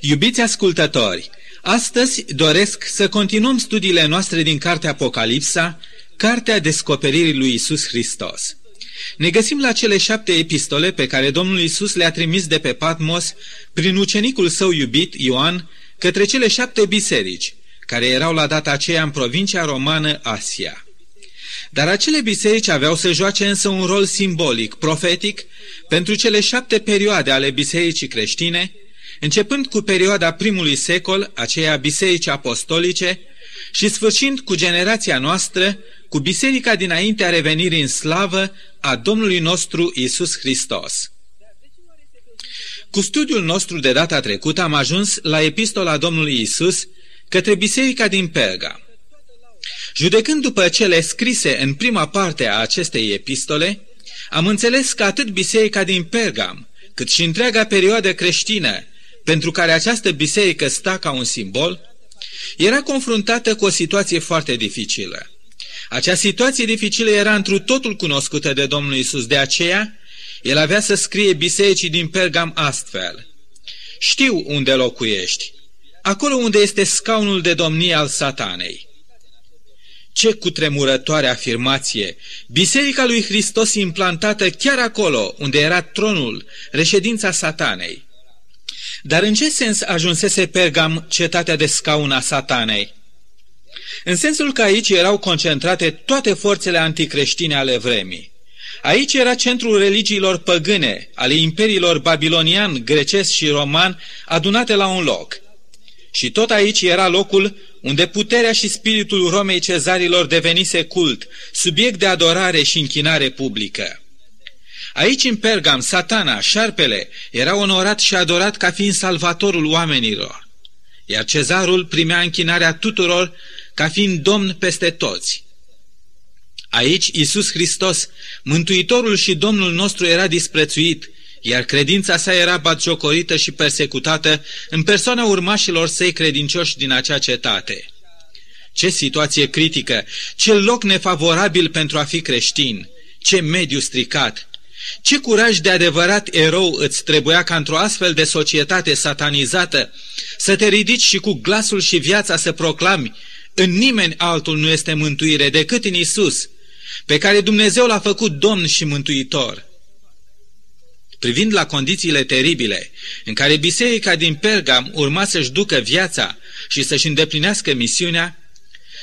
Iubiți ascultători, astăzi doresc să continuăm studiile noastre din Cartea Apocalipsa, Cartea Descoperirii lui Isus Hristos. Ne găsim la cele șapte epistole pe care Domnul Isus le-a trimis de pe Patmos prin ucenicul său iubit, Ioan, către cele șapte biserici, care erau la data aceea în provincia romană Asia. Dar acele biserici aveau să joace însă un rol simbolic, profetic, pentru cele șapte perioade ale bisericii creștine, începând cu perioada primului secol, aceea biserici apostolice, și sfârșind cu generația noastră, cu biserica dinaintea revenirii în slavă a Domnului nostru Isus Hristos. Cu studiul nostru de data trecută am ajuns la epistola Domnului Isus către biserica din Perga. Judecând după cele scrise în prima parte a acestei epistole, am înțeles că atât biserica din Pergam, cât și întreaga perioadă creștină pentru care această biserică sta ca un simbol, era confruntată cu o situație foarte dificilă. Acea situație dificilă era întru totul cunoscută de Domnul Isus, de aceea el avea să scrie bisericii din Pergam astfel. Știu unde locuiești, acolo unde este scaunul de domnie al satanei. Ce cutremurătoare afirmație! Biserica lui Hristos implantată chiar acolo unde era tronul, reședința satanei. Dar în ce sens ajunsese Pergam cetatea de scaun a satanei? În sensul că aici erau concentrate toate forțele anticreștine ale vremii. Aici era centrul religiilor păgâne, ale imperiilor babilonian, grecesc și roman, adunate la un loc. Și tot aici era locul unde puterea și spiritul Romei cezarilor devenise cult, subiect de adorare și închinare publică. Aici în Pergam, satana, șarpele, era onorat și adorat ca fiind salvatorul oamenilor, iar cezarul primea închinarea tuturor ca fiind domn peste toți. Aici Isus Hristos, Mântuitorul și Domnul nostru era disprețuit, iar credința sa era batjocorită și persecutată în persoana urmașilor săi credincioși din acea cetate. Ce situație critică, ce loc nefavorabil pentru a fi creștin, ce mediu stricat, ce curaj de adevărat erou îți trebuia ca într-o astfel de societate satanizată să te ridici și cu glasul și viața să proclami în nimeni altul nu este mântuire decât în Isus, pe care Dumnezeu l-a făcut Domn și Mântuitor. Privind la condițiile teribile în care biserica din Pergam urma să-și ducă viața și să-și îndeplinească misiunea,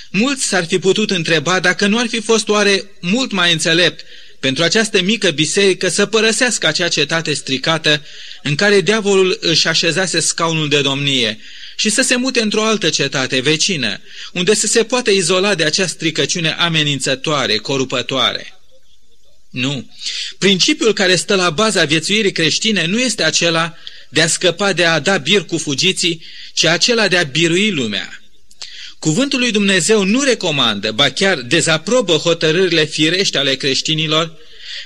mulți s-ar fi putut întreba dacă nu ar fi fost oare mult mai înțelept pentru această mică biserică să părăsească acea cetate stricată în care diavolul își așezase scaunul de domnie și să se mute într-o altă cetate vecină, unde să se poată izola de acea stricăciune amenințătoare, corupătoare. Nu. Principiul care stă la baza viețuirii creștine nu este acela de a scăpa de a da bir cu fugiții, ci acela de a birui lumea. Cuvântul lui Dumnezeu nu recomandă, ba chiar dezaprobă hotărârile firești ale creștinilor,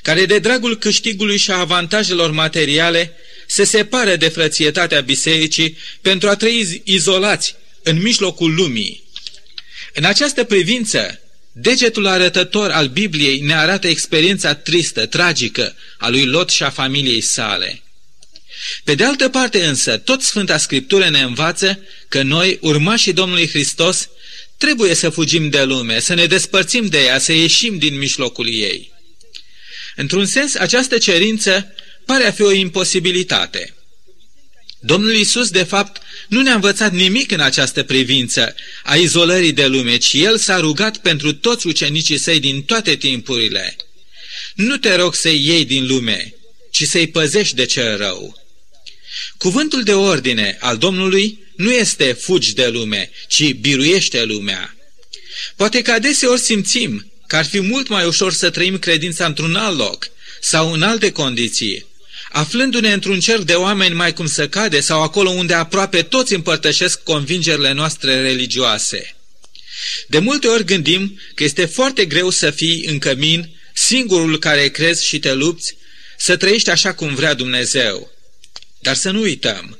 care de dragul câștigului și a avantajelor materiale se separă de frățietatea bisericii pentru a trăi izolați în mijlocul lumii. În această privință, degetul arătător al Bibliei ne arată experiența tristă, tragică a lui Lot și a familiei sale. Pe de altă parte însă, tot Sfânta Scriptură ne învață că noi, urmașii Domnului Hristos, trebuie să fugim de lume, să ne despărțim de ea, să ieșim din mijlocul ei. Într-un sens, această cerință pare a fi o imposibilitate. Domnul Isus, de fapt, nu ne-a învățat nimic în această privință a izolării de lume, ci El s-a rugat pentru toți ucenicii săi din toate timpurile. Nu te rog să-i iei din lume, ci să-i păzești de cel rău. Cuvântul de ordine al Domnului nu este fugi de lume, ci biruiește lumea. Poate că adeseori simțim că ar fi mult mai ușor să trăim credința într-un alt loc sau în alte condiții, aflându-ne într-un cerc de oameni mai cum să cade sau acolo unde aproape toți împărtășesc convingerile noastre religioase. De multe ori gândim că este foarte greu să fii în cămin, singurul care crezi și te lupți, să trăiești așa cum vrea Dumnezeu. Dar să nu uităm,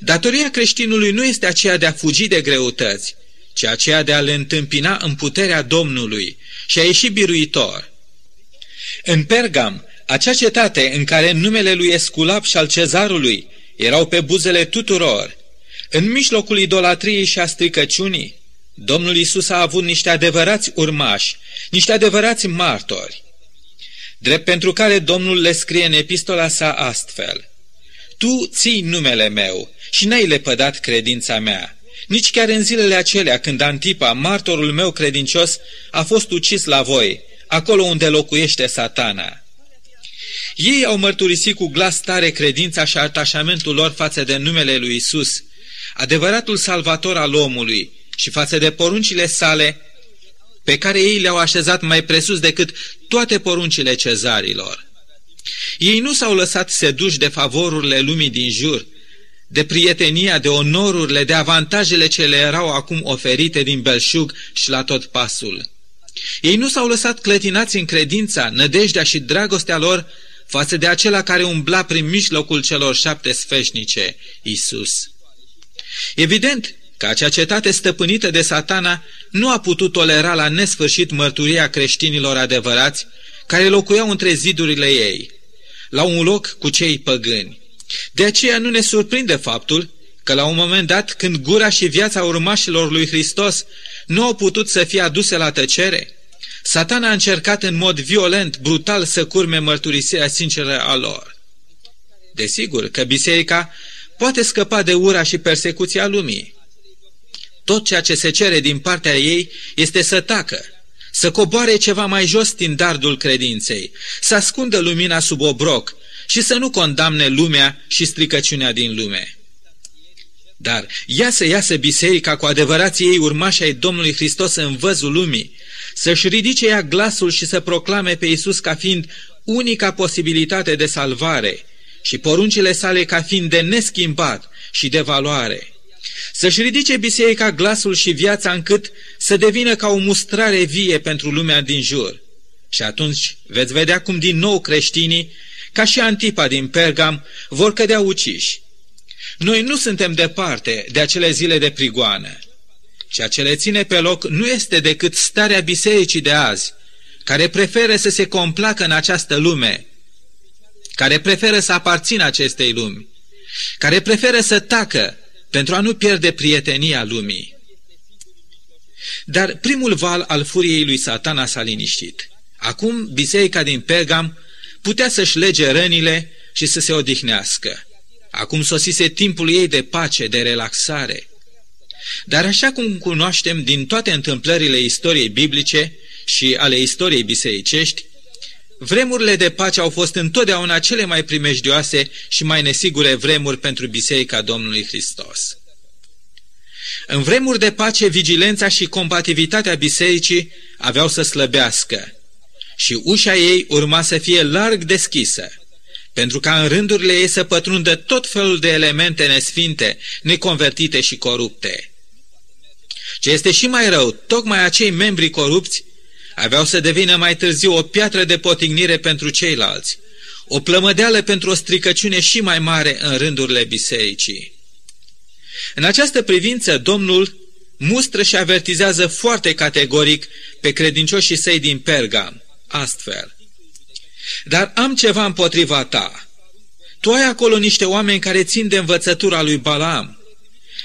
datoria creștinului nu este aceea de a fugi de greutăți, ci aceea de a le întâmpina în puterea Domnului și a ieși biruitor. În Pergam, acea cetate în care numele lui Esculap și al cezarului erau pe buzele tuturor, În mijlocul idolatriei și a stricăciunii, Domnul Isus a avut niște adevărați urmași, niște adevărați martori, drept pentru care Domnul le scrie în epistola sa astfel. Tu ții numele meu și n-ai lepădat credința mea, nici chiar în zilele acelea când Antipa, martorul meu credincios, a fost ucis la voi, acolo unde locuiește satana. Ei au mărturisit cu glas tare credința și atașamentul lor față de numele lui Isus, adevăratul salvator al omului, și față de poruncile sale, pe care ei le-au așezat mai presus decât toate poruncile cezarilor. Ei nu s-au lăsat seduși de favorurile lumii din jur, de prietenia, de onorurile, de avantajele ce le erau acum oferite din belșug și la tot pasul. Ei nu s-au lăsat clătinați în credința, nădejdea și dragostea lor față de acela care umbla prin mijlocul celor șapte sfeșnice, Isus. Evident că acea cetate stăpânită de satana nu a putut tolera la nesfârșit mărturia creștinilor adevărați care locuiau între zidurile ei, la un loc cu cei păgâni. De aceea nu ne surprinde faptul că la un moment dat, când gura și viața urmașilor lui Hristos nu au putut să fie aduse la tăcere, satana a încercat în mod violent, brutal să curme mărturisirea sinceră a lor. Desigur că biserica poate scăpa de ura și persecuția lumii. Tot ceea ce se cere din partea ei este să tacă, să coboare ceva mai jos din dardul credinței, să ascundă lumina sub obroc și să nu condamne lumea și stricăciunea din lume. Dar ia să iasă biserica cu adevărații ei urmași ai Domnului Hristos în văzul lumii, să-și ridice ea glasul și să proclame pe Iisus ca fiind unica posibilitate de salvare și poruncile sale ca fiind de neschimbat și de valoare. Să-și ridice biserica glasul și viața încât să devină ca o mustrare vie pentru lumea din jur. Și atunci veți vedea cum din nou creștinii, ca și Antipa din Pergam, vor cădea uciși. Noi nu suntem departe de acele zile de prigoană. Ceea ce le ține pe loc nu este decât starea bisericii de azi, care preferă să se complacă în această lume, care preferă să aparțină acestei lumi, care preferă să tacă pentru a nu pierde prietenia lumii. Dar primul val al furiei lui satana s-a liniștit. Acum biserica din Pergam putea să-și lege rănile și să se odihnească. Acum sosise timpul ei de pace, de relaxare. Dar așa cum cunoaștem din toate întâmplările istoriei biblice și ale istoriei bisericești, vremurile de pace au fost întotdeauna cele mai primejdioase și mai nesigure vremuri pentru Biserica Domnului Hristos. În vremuri de pace, vigilența și combativitatea bisericii aveau să slăbească și ușa ei urma să fie larg deschisă, pentru ca în rândurile ei să pătrundă tot felul de elemente nesfinte, neconvertite și corupte. Ce este și mai rău, tocmai acei membri corupți aveau să devină mai târziu o piatră de potignire pentru ceilalți, o plămădeală pentru o stricăciune și mai mare în rândurile bisericii. În această privință, Domnul mustră și avertizează foarte categoric pe credincioșii săi din Pergam, astfel. Dar am ceva împotriva ta. Tu ai acolo niște oameni care țin de învățătura lui Balaam,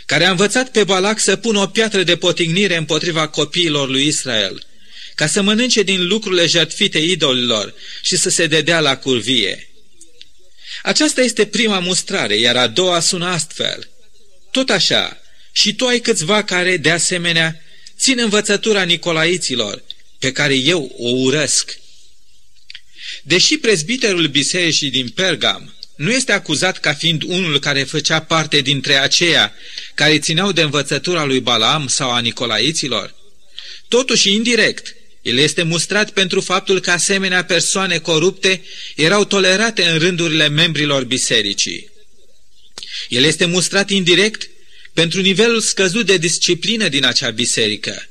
care a învățat pe Balac să pună o piatră de potignire împotriva copiilor lui Israel, ca să mănânce din lucrurile jertfite idolilor și să se dedea la curvie. Aceasta este prima mustrare, iar a doua sună astfel. Tot așa, și tu ai câțiva care, de asemenea, țin învățătura Nicolaiților, pe care eu o urăsc. Deși prezbiterul bisericii din Pergam nu este acuzat ca fiind unul care făcea parte dintre aceia care țineau de învățătura lui Balaam sau a Nicolaiților, totuși indirect, el este mustrat pentru faptul că asemenea persoane corupte erau tolerate în rândurile membrilor bisericii. El este mustrat indirect pentru nivelul scăzut de disciplină din acea biserică,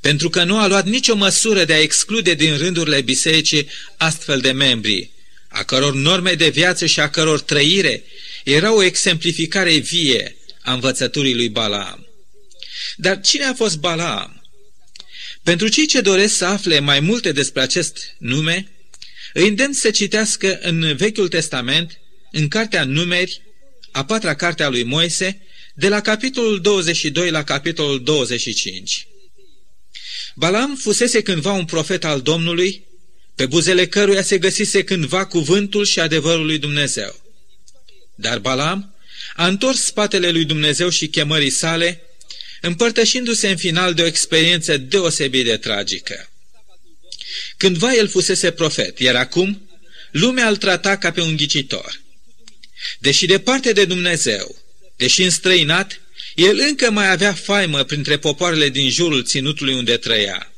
pentru că nu a luat nicio măsură de a exclude din rândurile bisericii astfel de membri, a căror norme de viață și a căror trăire erau o exemplificare vie a învățăturii lui Balaam. Dar cine a fost Balaam? Pentru cei ce doresc să afle mai multe despre acest nume, îi îndemn să citească în Vechiul Testament, în Cartea Numeri, a patra carte a lui Moise, de la capitolul 22 la capitolul 25. Balam fusese cândva un profet al Domnului, pe buzele căruia se găsise cândva cuvântul și adevărul lui Dumnezeu. Dar Balam a întors spatele lui Dumnezeu și chemării sale, împărtășindu-se în final de o experiență deosebit de tragică. Cândva el fusese profet, iar acum lumea îl trata ca pe un ghicitor. Deși departe de Dumnezeu, deși înstrăinat, el încă mai avea faimă printre popoarele din jurul ținutului unde trăia.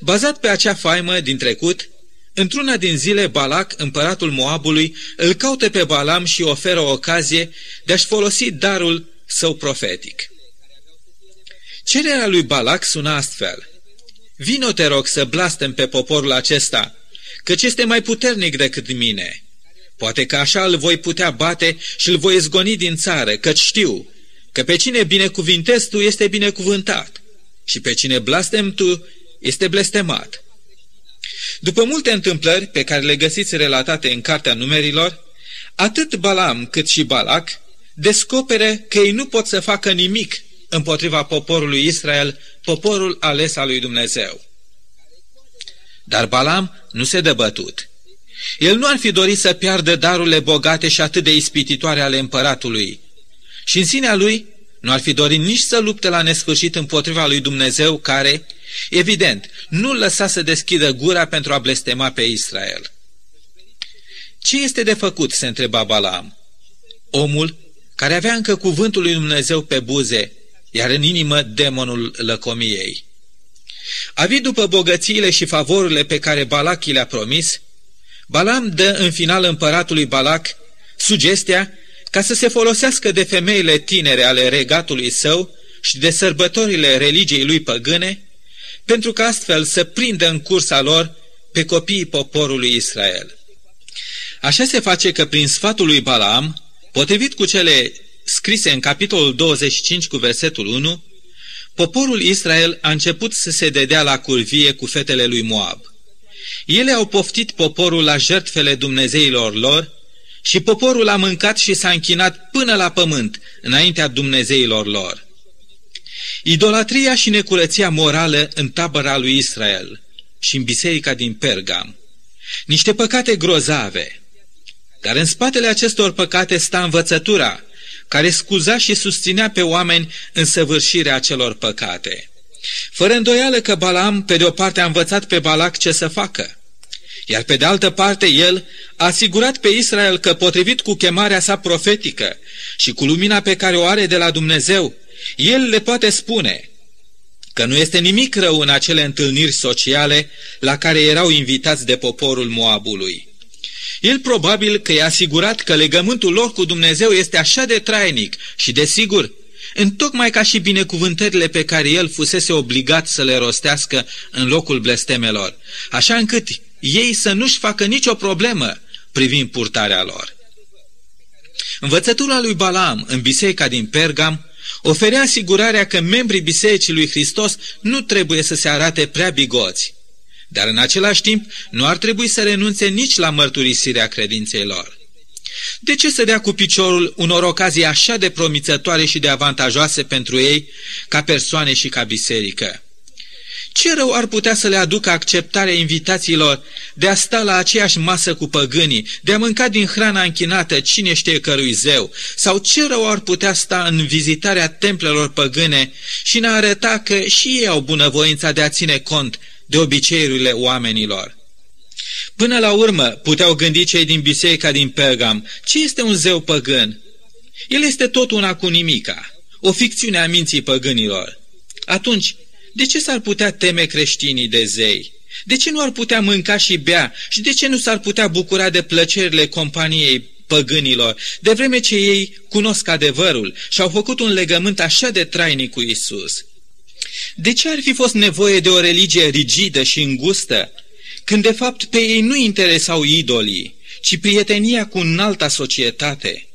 Bazat pe acea faimă din trecut, într-una din zile Balac, împăratul Moabului, îl caută pe Balam și oferă o ocazie de a-și folosi darul său profetic. Cererea lui Balac suna astfel. Vino, te rog, să blastem pe poporul acesta, căci este mai puternic decât mine. Poate că așa îl voi putea bate și îl voi zgoni din țară, căci știu că pe cine binecuvintezi tu este binecuvântat și pe cine blastem tu este blestemat. După multe întâmplări pe care le găsiți relatate în Cartea Numerilor, atât Balam cât și Balac descopere că ei nu pot să facă nimic împotriva poporului Israel, poporul ales al lui Dumnezeu. Dar Balam nu se dă bătut. El nu ar fi dorit să piardă darurile bogate și atât de ispititoare ale împăratului. Și în sinea lui nu ar fi dorit nici să lupte la nesfârșit împotriva lui Dumnezeu care, evident, nu lăsa să deschidă gura pentru a blestema pe Israel. Ce este de făcut, se întreba Balaam. Omul, care avea încă cuvântul lui Dumnezeu pe buze, iar în inimă demonul lăcomiei. Avid după bogățiile și favorurile pe care Balac le-a promis, Balam dă în final împăratului Balac sugestia ca să se folosească de femeile tinere ale regatului său și de sărbătorile religiei lui păgâne, pentru că astfel să prindă în cursa lor pe copiii poporului Israel. Așa se face că prin sfatul lui Balaam, potrivit cu cele scrise în capitolul 25 cu versetul 1, poporul Israel a început să se dedea la curvie cu fetele lui Moab. Ele au poftit poporul la jertfele Dumnezeilor lor și poporul a mâncat și s-a închinat până la pământ înaintea Dumnezeilor lor. Idolatria și necurăția morală în tabăra lui Israel și în biserica din Pergam. Niște păcate grozave. Dar în spatele acestor păcate sta învățătura care scuza și susținea pe oameni în săvârșirea acelor păcate. Fără îndoială că Balaam, pe de o parte, a învățat pe Balac ce să facă, iar pe de altă parte el a asigurat pe Israel că, potrivit cu chemarea sa profetică și cu lumina pe care o are de la Dumnezeu, el le poate spune că nu este nimic rău în acele întâlniri sociale la care erau invitați de poporul Moabului. El probabil că i-a asigurat că legământul lor cu Dumnezeu este așa de trainic și de sigur, întocmai ca și binecuvântările pe care el fusese obligat să le rostească în locul blestemelor, așa încât ei să nu-și facă nicio problemă privind purtarea lor. Învățătura lui Balaam în biserica din Pergam oferea asigurarea că membrii Bisericii lui Hristos nu trebuie să se arate prea bigoți, dar în același timp nu ar trebui să renunțe nici la mărturisirea credinței lor. De ce să dea cu piciorul unor ocazii așa de promițătoare și de avantajoase pentru ei, ca persoane și ca biserică? Ce rău ar putea să le aducă acceptarea invitațiilor de a sta la aceeași masă cu păgânii, de a mânca din hrana închinată cine știe cărui zeu? Sau ce rău ar putea sta în vizitarea templelor păgâne și ne arăta că și ei au bunăvoința de a ține cont de obiceiurile oamenilor? Până la urmă, puteau gândi cei din biserica din Pergam, ce este un zeu păgân? El este tot una cu nimica, o ficțiune a minții păgânilor. Atunci, de ce s-ar putea teme creștinii de zei? De ce nu ar putea mânca și bea? Și de ce nu s-ar putea bucura de plăcerile companiei păgânilor, de vreme ce ei cunosc adevărul și au făcut un legământ așa de trainic cu Isus? De ce ar fi fost nevoie de o religie rigidă și îngustă, când de fapt pe ei nu interesau idolii, ci prietenia cu înalta societate?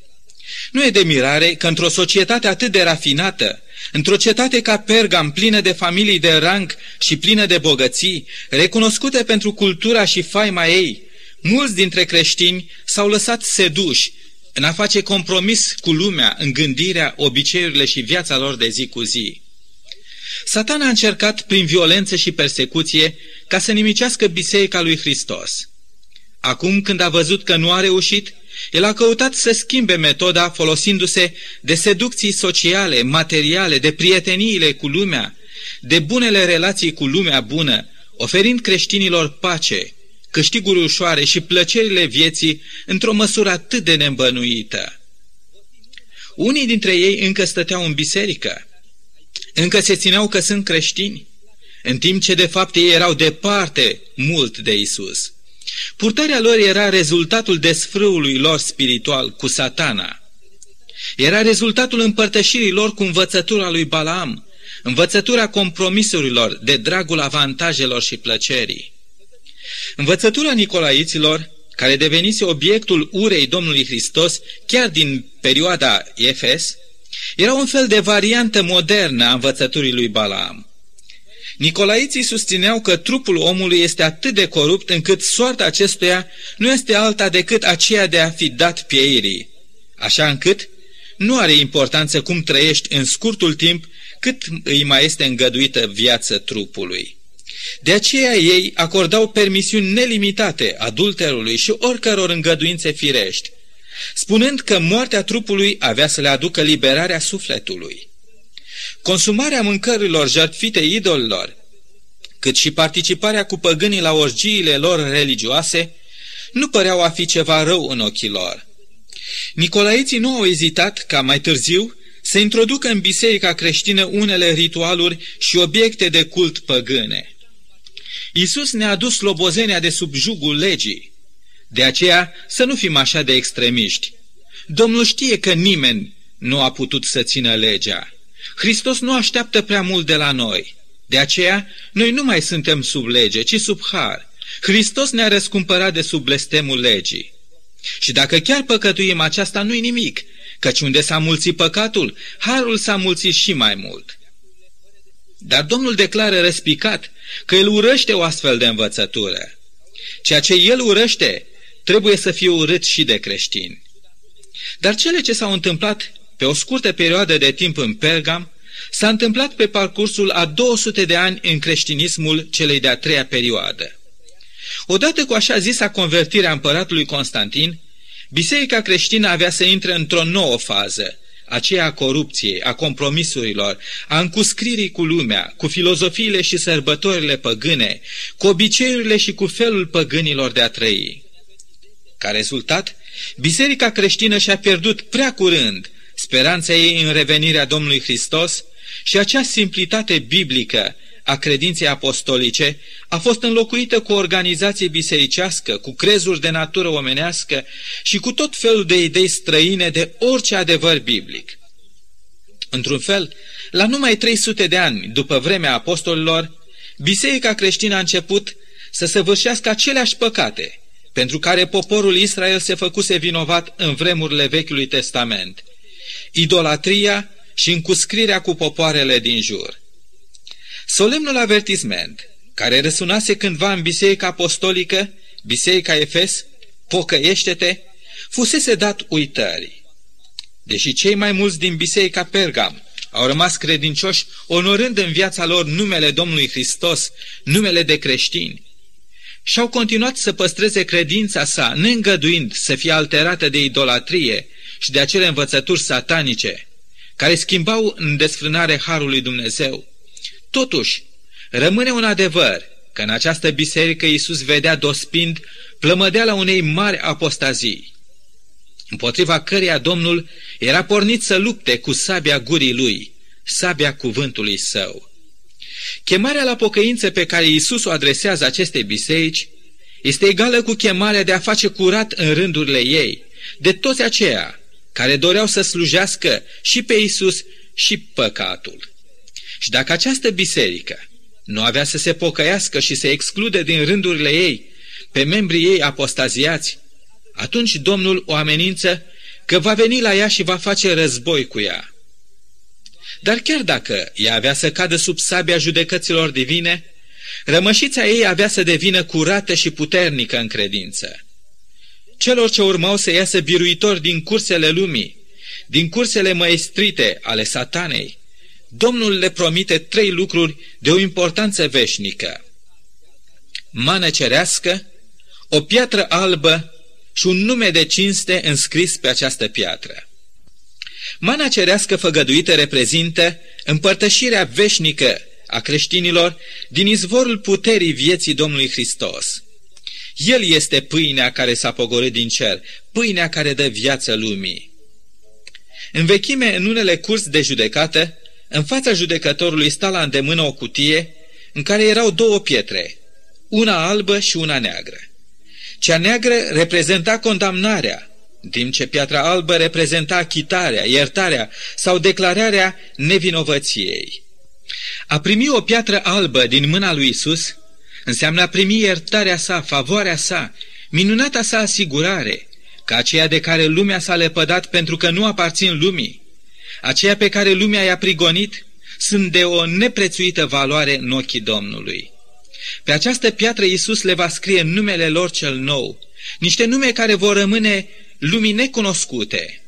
Nu e de mirare că într-o societate atât de rafinată, Într-o cetate ca Pergam, plină de familii de rang și plină de bogății, recunoscute pentru cultura și faima ei, mulți dintre creștini s-au lăsat seduși în a face compromis cu lumea în gândirea, obiceiurile și viața lor de zi cu zi. Satan a încercat prin violență și persecuție ca să nimicească biserica lui Hristos. Acum când a văzut că nu a reușit, el a căutat să schimbe metoda folosindu-se de seducții sociale, materiale, de prieteniile cu lumea, de bunele relații cu lumea bună, oferind creștinilor pace, câștiguri ușoare și plăcerile vieții într-o măsură atât de neîmbănuită. Unii dintre ei încă stăteau în biserică, încă se țineau că sunt creștini, în timp ce de fapt ei erau departe mult de Isus. Purtarea lor era rezultatul desfrâului lor spiritual cu satana. Era rezultatul împărtășirii lor cu învățătura lui Balaam, învățătura compromisurilor de dragul avantajelor și plăcerii. Învățătura Nicolaiților, care devenise obiectul urei Domnului Hristos chiar din perioada Efes, era un fel de variantă modernă a învățăturii lui Balaam. Nicolaiții susțineau că trupul omului este atât de corupt încât soarta acestuia nu este alta decât aceea de a fi dat pieirii, așa încât nu are importanță cum trăiești în scurtul timp cât îi mai este îngăduită viață trupului. De aceea ei acordau permisiuni nelimitate adulterului și oricăror îngăduințe firești, spunând că moartea trupului avea să le aducă liberarea sufletului. Consumarea mâncărilor jertfite idolilor, cât și participarea cu păgânii la orgiile lor religioase, nu păreau a fi ceva rău în ochii lor. Nicolaiții nu au ezitat ca mai târziu să introducă în biserica creștină unele ritualuri și obiecte de cult păgâne. Isus ne-a dus slobozenia de sub jugul legii. De aceea să nu fim așa de extremiști. Domnul știe că nimeni nu a putut să țină legea. Hristos nu așteaptă prea mult de la noi. De aceea, noi nu mai suntem sub lege, ci sub har. Hristos ne-a răscumpărat de sub blestemul legii. Și dacă chiar păcătuim, aceasta nu-i nimic, căci unde s-a mulțit păcatul, harul s-a mulțit și mai mult. Dar Domnul declară răspicat că el urăște o astfel de învățătură. Ceea ce el urăște trebuie să fie urât și de creștini. Dar cele ce s-au întâmplat pe o scurtă perioadă de timp în Pergam s-a întâmplat pe parcursul a 200 de ani în creștinismul celei de-a treia perioadă. Odată cu așa zisa convertirea împăratului Constantin, biserica creștină avea să intre într-o nouă fază, aceea a corupției, a compromisurilor, a încuscririi cu lumea, cu filozofiile și sărbătorile păgâne, cu obiceiurile și cu felul păgânilor de a trăi. Ca rezultat, biserica creștină și-a pierdut prea curând speranța ei în revenirea Domnului Hristos și acea simplitate biblică a credinței apostolice a fost înlocuită cu o organizație bisericească, cu crezuri de natură omenească și cu tot felul de idei străine de orice adevăr biblic. Într-un fel, la numai 300 de ani după vremea apostolilor, biserica creștină a început să săvârșească aceleași păcate pentru care poporul Israel se făcuse vinovat în vremurile Vechiului Testament. Idolatria și încuscrirea cu popoarele din jur. Solemnul avertisment, care răsunase cândva în biserica apostolică, biserica Efes, pocăiește-te, fusese dat uitării. Deși cei mai mulți din biserica Pergam au rămas credincioși, onorând în viața lor numele Domnului Hristos, numele de creștini, și au continuat să păstreze credința sa, neîngăduind să fie alterată de idolatrie și de acele învățături satanice, care schimbau în desfrânare Harului Dumnezeu. Totuși, rămâne un adevăr că în această biserică Iisus vedea dospind plămădeala unei mari apostazii, împotriva căreia Domnul era pornit să lupte cu sabia gurii lui, sabia cuvântului său. Chemarea la pocăință pe care Iisus o adresează acestei biserici este egală cu chemarea de a face curat în rândurile ei, de toți aceia care doreau să slujească și pe Iisus și păcatul. Și dacă această biserică nu avea să se pocăiască și să exclude din rândurile ei pe membrii ei apostaziați, atunci Domnul o amenință că va veni la ea și va face război cu ea. Dar chiar dacă ea avea să cadă sub sabia judecăților divine, rămășița ei avea să devină curată și puternică în credință. celor ce urmau să iasă biruitori din cursele lumii, din cursele măestrite ale satanei, Domnul le promite trei lucruri de o importanță veșnică. Mană cerească, o piatră albă și un nume de cinste înscris pe această piatră. Mana cerească făgăduită reprezintă împărtășirea veșnică a creștinilor din izvorul puterii vieții Domnului Hristos. El este pâinea care s-a pogorât din cer, pâinea care dă viață lumii. În vechime, în unele curs de judecată, în fața judecătorului sta la îndemână o cutie în care erau două pietre, una albă și una neagră. Cea neagră reprezenta condamnarea, din ce piatra albă reprezenta achitarea, iertarea sau declararea nevinovăției. A primi o piatră albă din mâna lui Isus înseamnă a primi iertarea sa, favoarea sa, minunata sa asigurare, ca aceea de care lumea s-a lepădat pentru că nu aparțin lumii, aceea pe care lumea i-a prigonit, sunt de o neprețuită valoare în ochii Domnului. Pe această piatră Iisus le va scrie numele lor cel nou, niște nume care vor rămâne lumii necunoscute.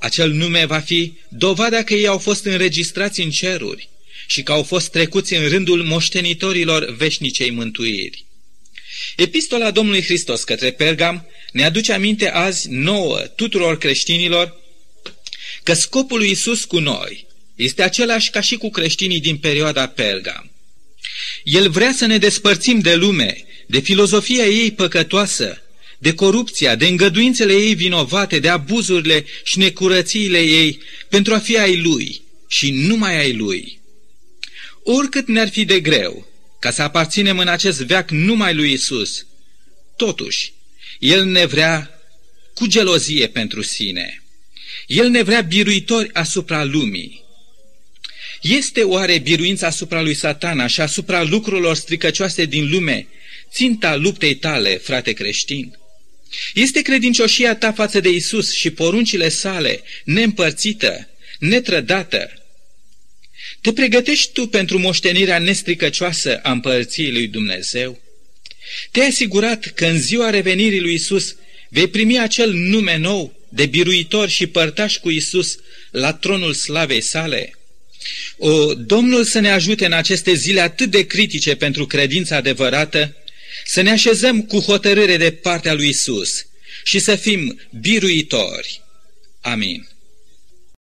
Acel nume va fi dovada că ei au fost înregistrați în ceruri și că au fost trecuți în rândul moștenitorilor veșnicei mântuiri. Epistola Domnului Hristos către Pergam ne aduce aminte azi nouă tuturor creștinilor că scopul lui Isus cu noi este același ca și cu creștinii din perioada Pergam. El vrea să ne despărțim de lume, de filozofia ei păcătoasă, de corupția, de îngăduințele ei vinovate, de abuzurile și necurățiile ei, pentru a fi ai lui și numai ai lui. Oricât ne-ar fi de greu ca să aparținem în acest veac numai lui Isus, totuși, El ne vrea cu gelozie pentru sine. El ne vrea biruitori asupra lumii. Este oare biruința asupra lui satana și asupra lucrurilor stricăcioase din lume ținta luptei tale, frate creștin? Este credincioșia ta față de Isus și poruncile sale neîmpărțită, netrădată? Te pregătești tu pentru moștenirea nestricăcioasă a împărției lui Dumnezeu? Te-ai asigurat că în ziua revenirii lui Isus vei primi acel nume nou de biruitor și părtaș cu Isus la tronul slavei sale? O, Domnul să ne ajute în aceste zile atât de critice pentru credința adevărată, să ne așezăm cu hotărâre de partea lui Isus și să fim biruitori. Amin.